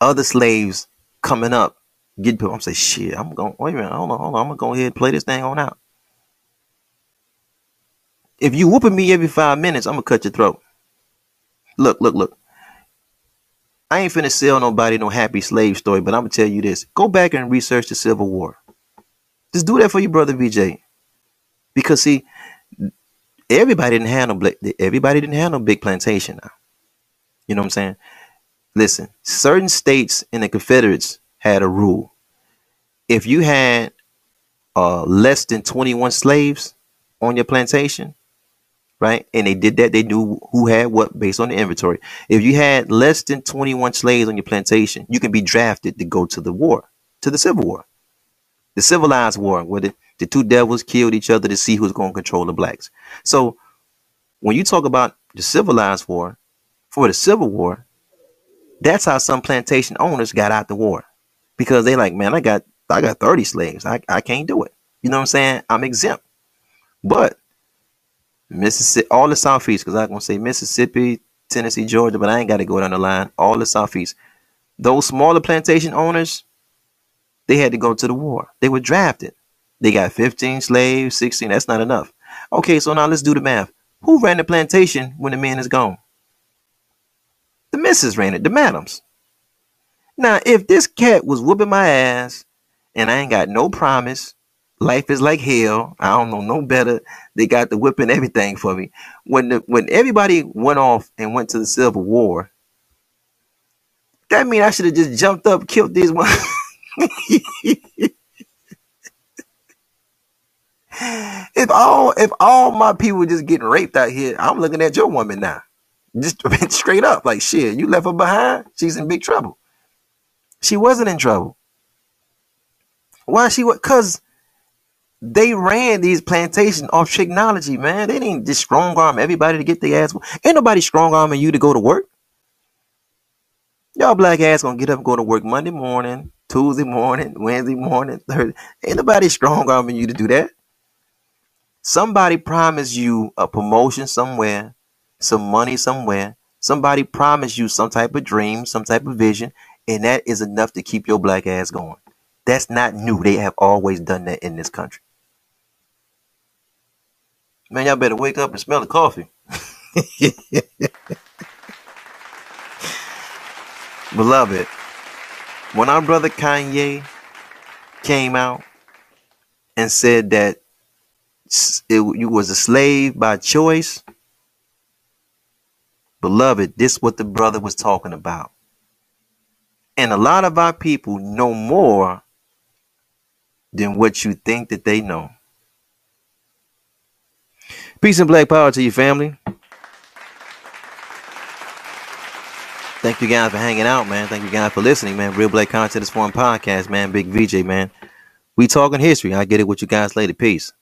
other slaves coming up, get people. I'm saying, shit, I'm going, wait a minute, hold on, hold on. I'm gonna go ahead and play this thing on out. If you whooping me every five minutes, I'm gonna cut your throat. Look, look, look. I ain't finna sell nobody no happy slave story, but I'm gonna tell you this. Go back and research the Civil War. Just do that for your brother VJ. Because see, everybody didn't handle no everybody didn't handle big plantation now. You know what I'm saying? Listen, certain states in the Confederates had a rule. If you had uh, less than 21 slaves on your plantation, right? And they did that. They knew who had what based on the inventory. If you had less than 21 slaves on your plantation, you can be drafted to go to the war, to the Civil War the civilized war where the, the two devils killed each other to see who's going to control the blacks. So when you talk about the civilized war for the Civil War, that's how some plantation owners got out the war because they like, man, I got I got 30 slaves. I, I can't do it. You know what I'm saying? I'm exempt. But Mississippi, all the Southeast, because I'm to say Mississippi, Tennessee, Georgia, but I ain't got to go down the line. All the Southeast. Those smaller plantation owners, they had to go to the war. They were drafted. They got 15 slaves, 16. That's not enough. Okay, so now let's do the math. Who ran the plantation when the man is gone? The missus ran it, the madams. Now, if this cat was whooping my ass and I ain't got no promise, life is like hell. I don't know no better. They got the whipping everything for me. When the, when everybody went off and went to the Civil War, that mean I should have just jumped up, killed these ones. if all if all my people just getting raped out here, I'm looking at your woman now. Just straight up, like shit, you left her behind. She's in big trouble. She wasn't in trouble. Why she what? Cause they ran these plantations off technology, man. They didn't just strong arm everybody to get their ass. Ain't nobody strong arming you to go to work. Y'all black ass gonna get up and go to work Monday morning, Tuesday morning, Wednesday morning, Thursday. Ain't nobody strong arming you to do that. Somebody promised you a promotion somewhere, some money somewhere. Somebody promised you some type of dream, some type of vision, and that is enough to keep your black ass going. That's not new. They have always done that in this country. Man, y'all better wake up and smell the coffee. Beloved, when our brother Kanye came out and said that it, you was a slave by choice, beloved, this is what the brother was talking about. And a lot of our people know more than what you think that they know. Peace and black power to your family. Thank you guys for hanging out, man. Thank you guys for listening, man. Real Black Content is Foreign Podcast, man. Big VJ, man. We talking history. I get it with you guys later. Peace.